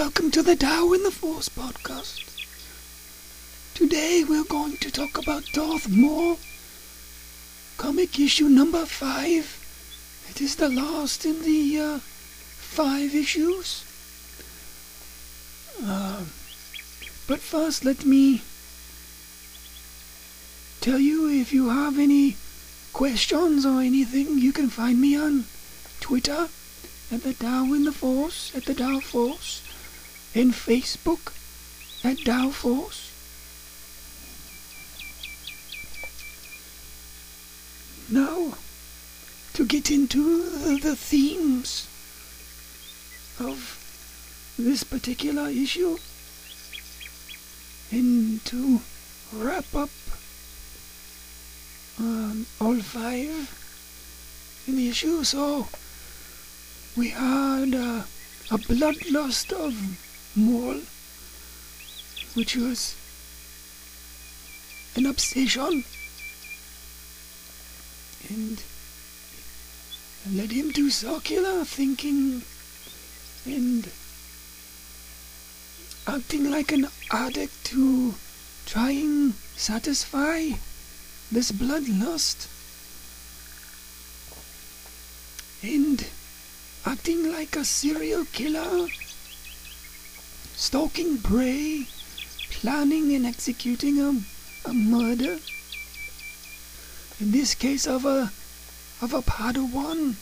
welcome to the Tao in the Force podcast. Today we're going to talk about Darth Maul, comic issue number five. It is the last in the uh, five issues. Uh, but first, let me tell you if you have any questions or anything, you can find me on Twitter at the Tao in the Force, at the Tao Force, and Facebook at Tao Force. Now, to get into the, the themes of this particular issue, and to wrap up um, all five in the issue, so we had uh, a bloodlust of Maul, which was an obsession, and led him to circular thinking and acting like an addict to trying satisfy this bloodlust. And acting like a serial killer, stalking prey, planning and executing a, a murder. In this case of a of a Padawan.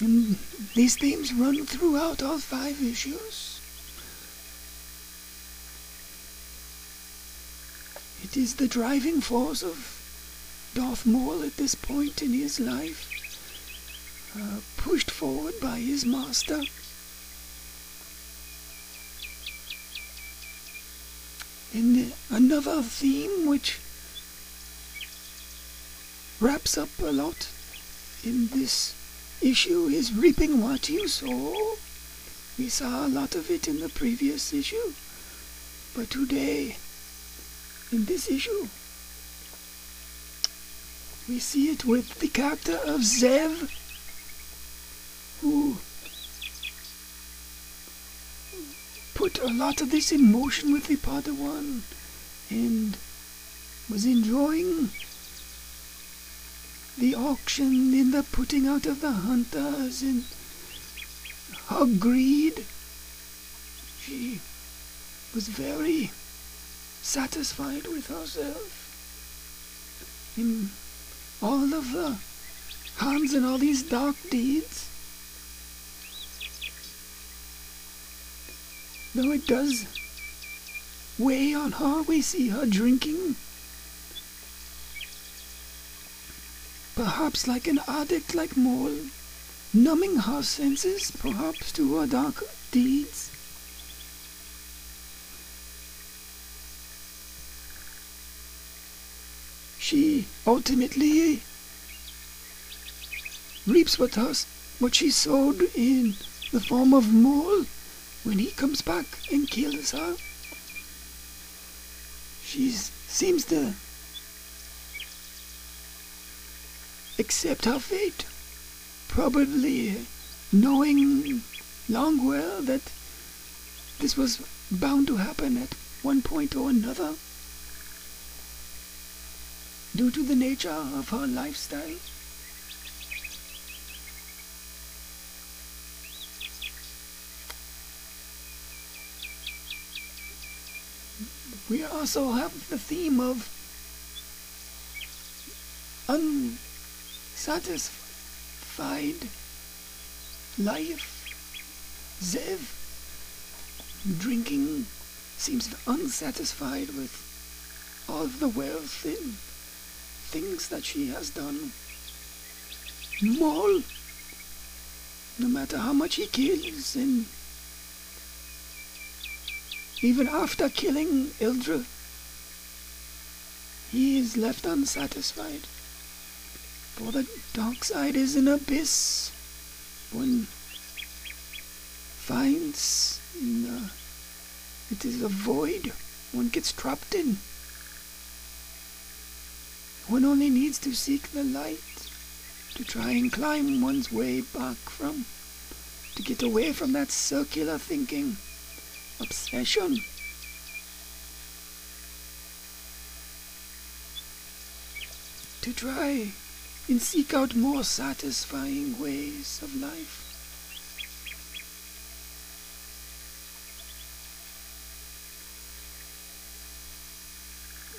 And these themes run throughout all five issues. It is the driving force of Darth Maul at this point in his life, uh, pushed forward by his master. And another theme which wraps up a lot in this issue is reaping what you sow. We saw a lot of it in the previous issue, but today, in this issue, we see it with the character of Xev, put a lot of this in motion with the Padawan and was enjoying the auction and the putting out of the hunters and her greed. She was very satisfied with herself. In all of the hands and all these dark deeds. Though it does weigh on her, we see her drinking. Perhaps like an addict like Maul, numbing her senses, perhaps to her dark deeds. She ultimately reaps what, us, what she sowed in the form of Maul when he comes back and kills her. She seems to accept her fate, probably knowing long well that this was bound to happen at one point or another due to the nature of her lifestyle. We also have the theme of unsatisfied life. Xev, drinking, seems unsatisfied with all the wealth and things that she has done. Maul, no matter how much he kills and even after killing Eldra, he is left unsatisfied. For the dark side is an abyss. One finds in the, it is a void one gets trapped in. One only needs to seek the light to try and climb one's way back from, to get away from that circular thinking, obsession. To try and seek out more satisfying ways of life.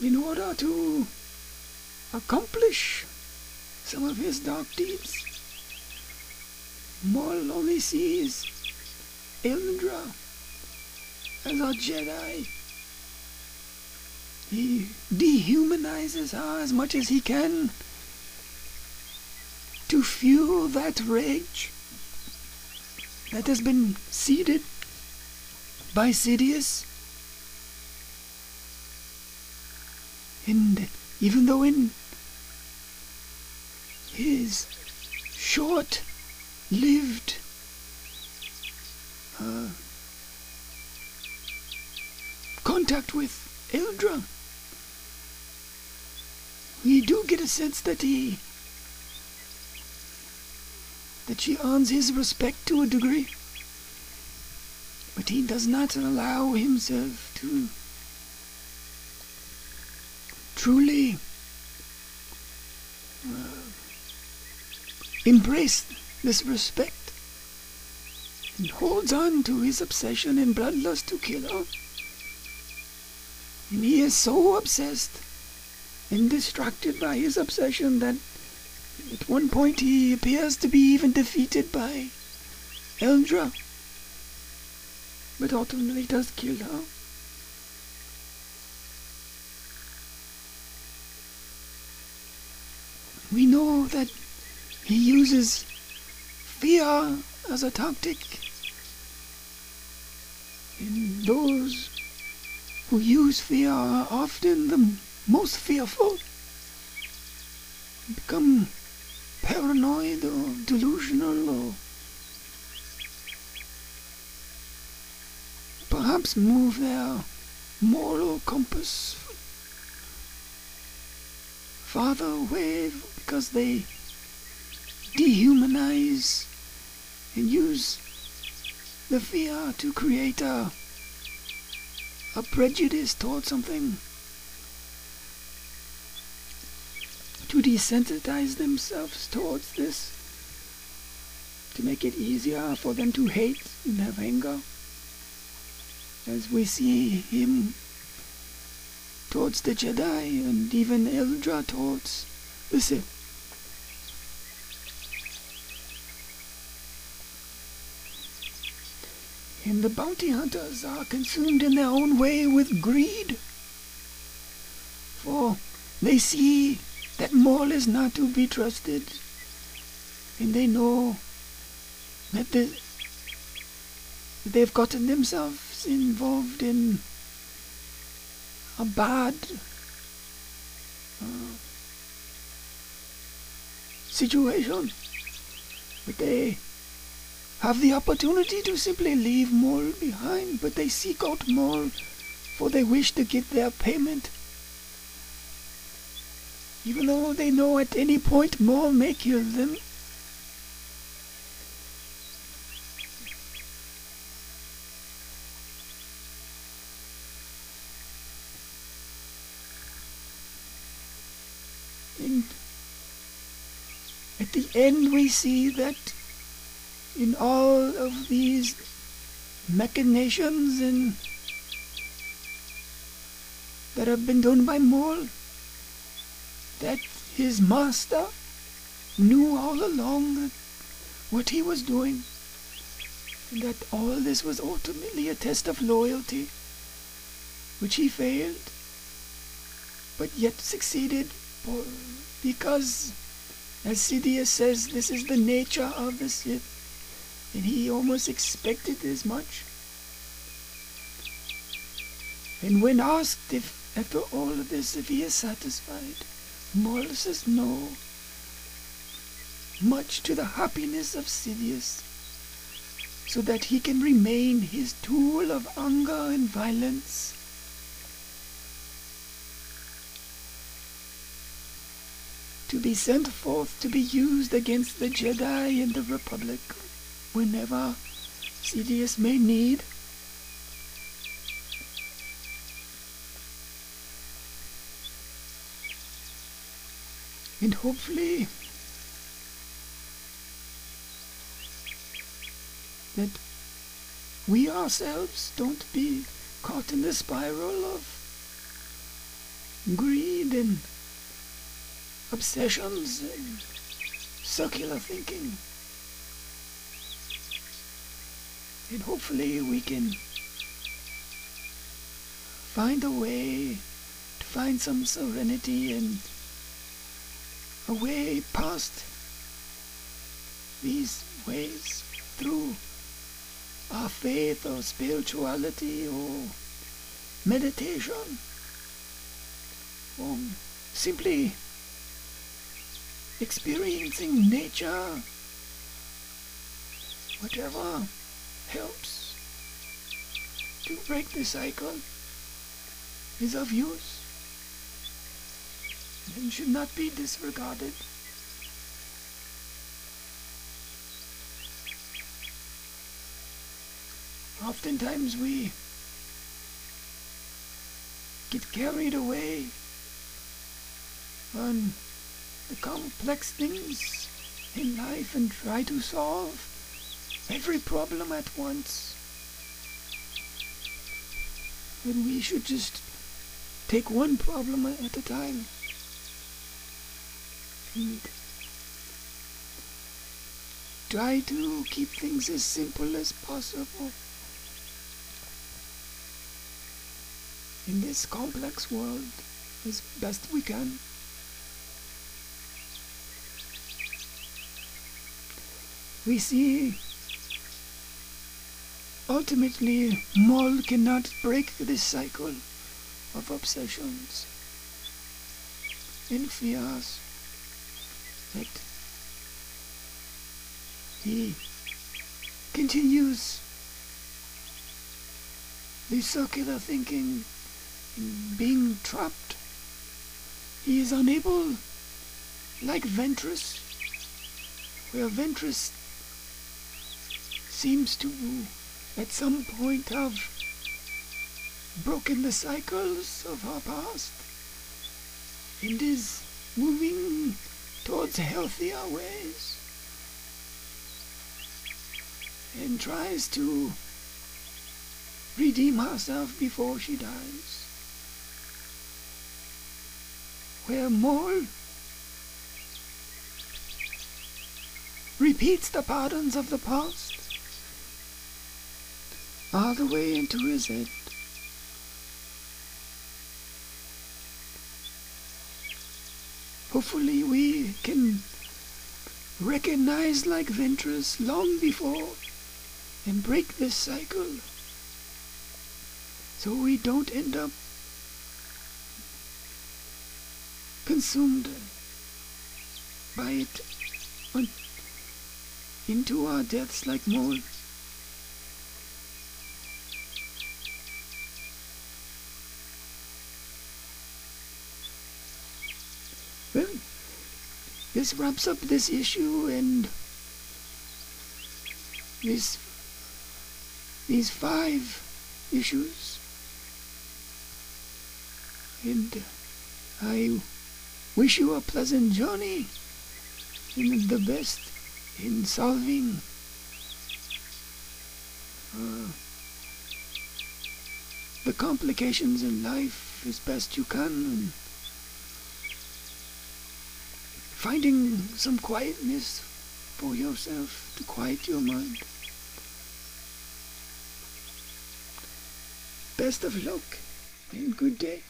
In order to accomplish some of his dark deeds, Maul only sees Elendra as a Jedi. He dehumanizes her as much as he can to fuel that rage that has been seeded by Sidious. And even though in his short lived uh, contact with Eldra, we do get a sense that he that she earns his respect to a degree. But he does not allow himself to truly uh, embrace this respect and holds on to his obsession and bloodlust to kill her. And he is so obsessed and distracted by his obsession that at one point he appears to be even defeated by Eldra, but ultimately does kill her. We know that he uses fear as a tactic. And those who use fear are often the most fearful. Become paranoid or delusional or perhaps move their moral compass farther away because they dehumanize and use the fear to create a, a prejudice towards something, to desensitize themselves towards this, to make it easier for them to hate and have anger, as we see him towards the Jedi and even Eldra towards the Sith. And the bounty hunters are consumed in their own way with greed. For they see that Maul is not to be trusted. And they know that the, they've gotten themselves involved in a bad uh, situation. But they have the opportunity to simply leave Maul behind, but they seek out Maul for they wish to get their payment. Even though they know at any point Maul may kill them. And at the end we see that in all of these machinations and that have been done by Maul, that his master knew all along what he was doing, and that all this was ultimately a test of loyalty, which he failed, but yet succeeded because, as Sidious says, this is the nature of the Sith and he almost expected as much. And when asked if, after all of this, if he is satisfied, Maul says no, much to the happiness of Sidious, so that he can remain his tool of anger and violence. to be sent forth to be used against the Jedi and the Republic whenever Sidious may need. And hopefully that we ourselves don't be caught in the spiral of greed and obsessions and circular thinking. And hopefully we can find a way to find some serenity and a way past these ways through our faith or spirituality or meditation or simply experiencing nature, whatever helps to break the cycle is of use and should not be disregarded. Oftentimes we get carried away on the complex things in life and try to solve every problem at once. When we should just take one problem at a time and try to keep things as simple as possible. in this complex world as best we can. We see ultimately Maul cannot break this cycle of obsessions and fears that he continues the circular thinking being trapped. He is unable, like Ventress, where Ventress seems to, at some point, have broken the cycles of her past and is moving towards healthier ways and tries to redeem herself before she dies. Where Maul repeats the pardons of the past all the way into his head. Hopefully we can recognize like Ventress long before and break this cycle so we don't end up consumed by it into our deaths like Maul. Well, this wraps up this issue and these these five issues. And I wish you a pleasant journey and the best in solving uh, the complications in life as best you can finding some quietness for yourself to quiet your mind. Best of luck and good day.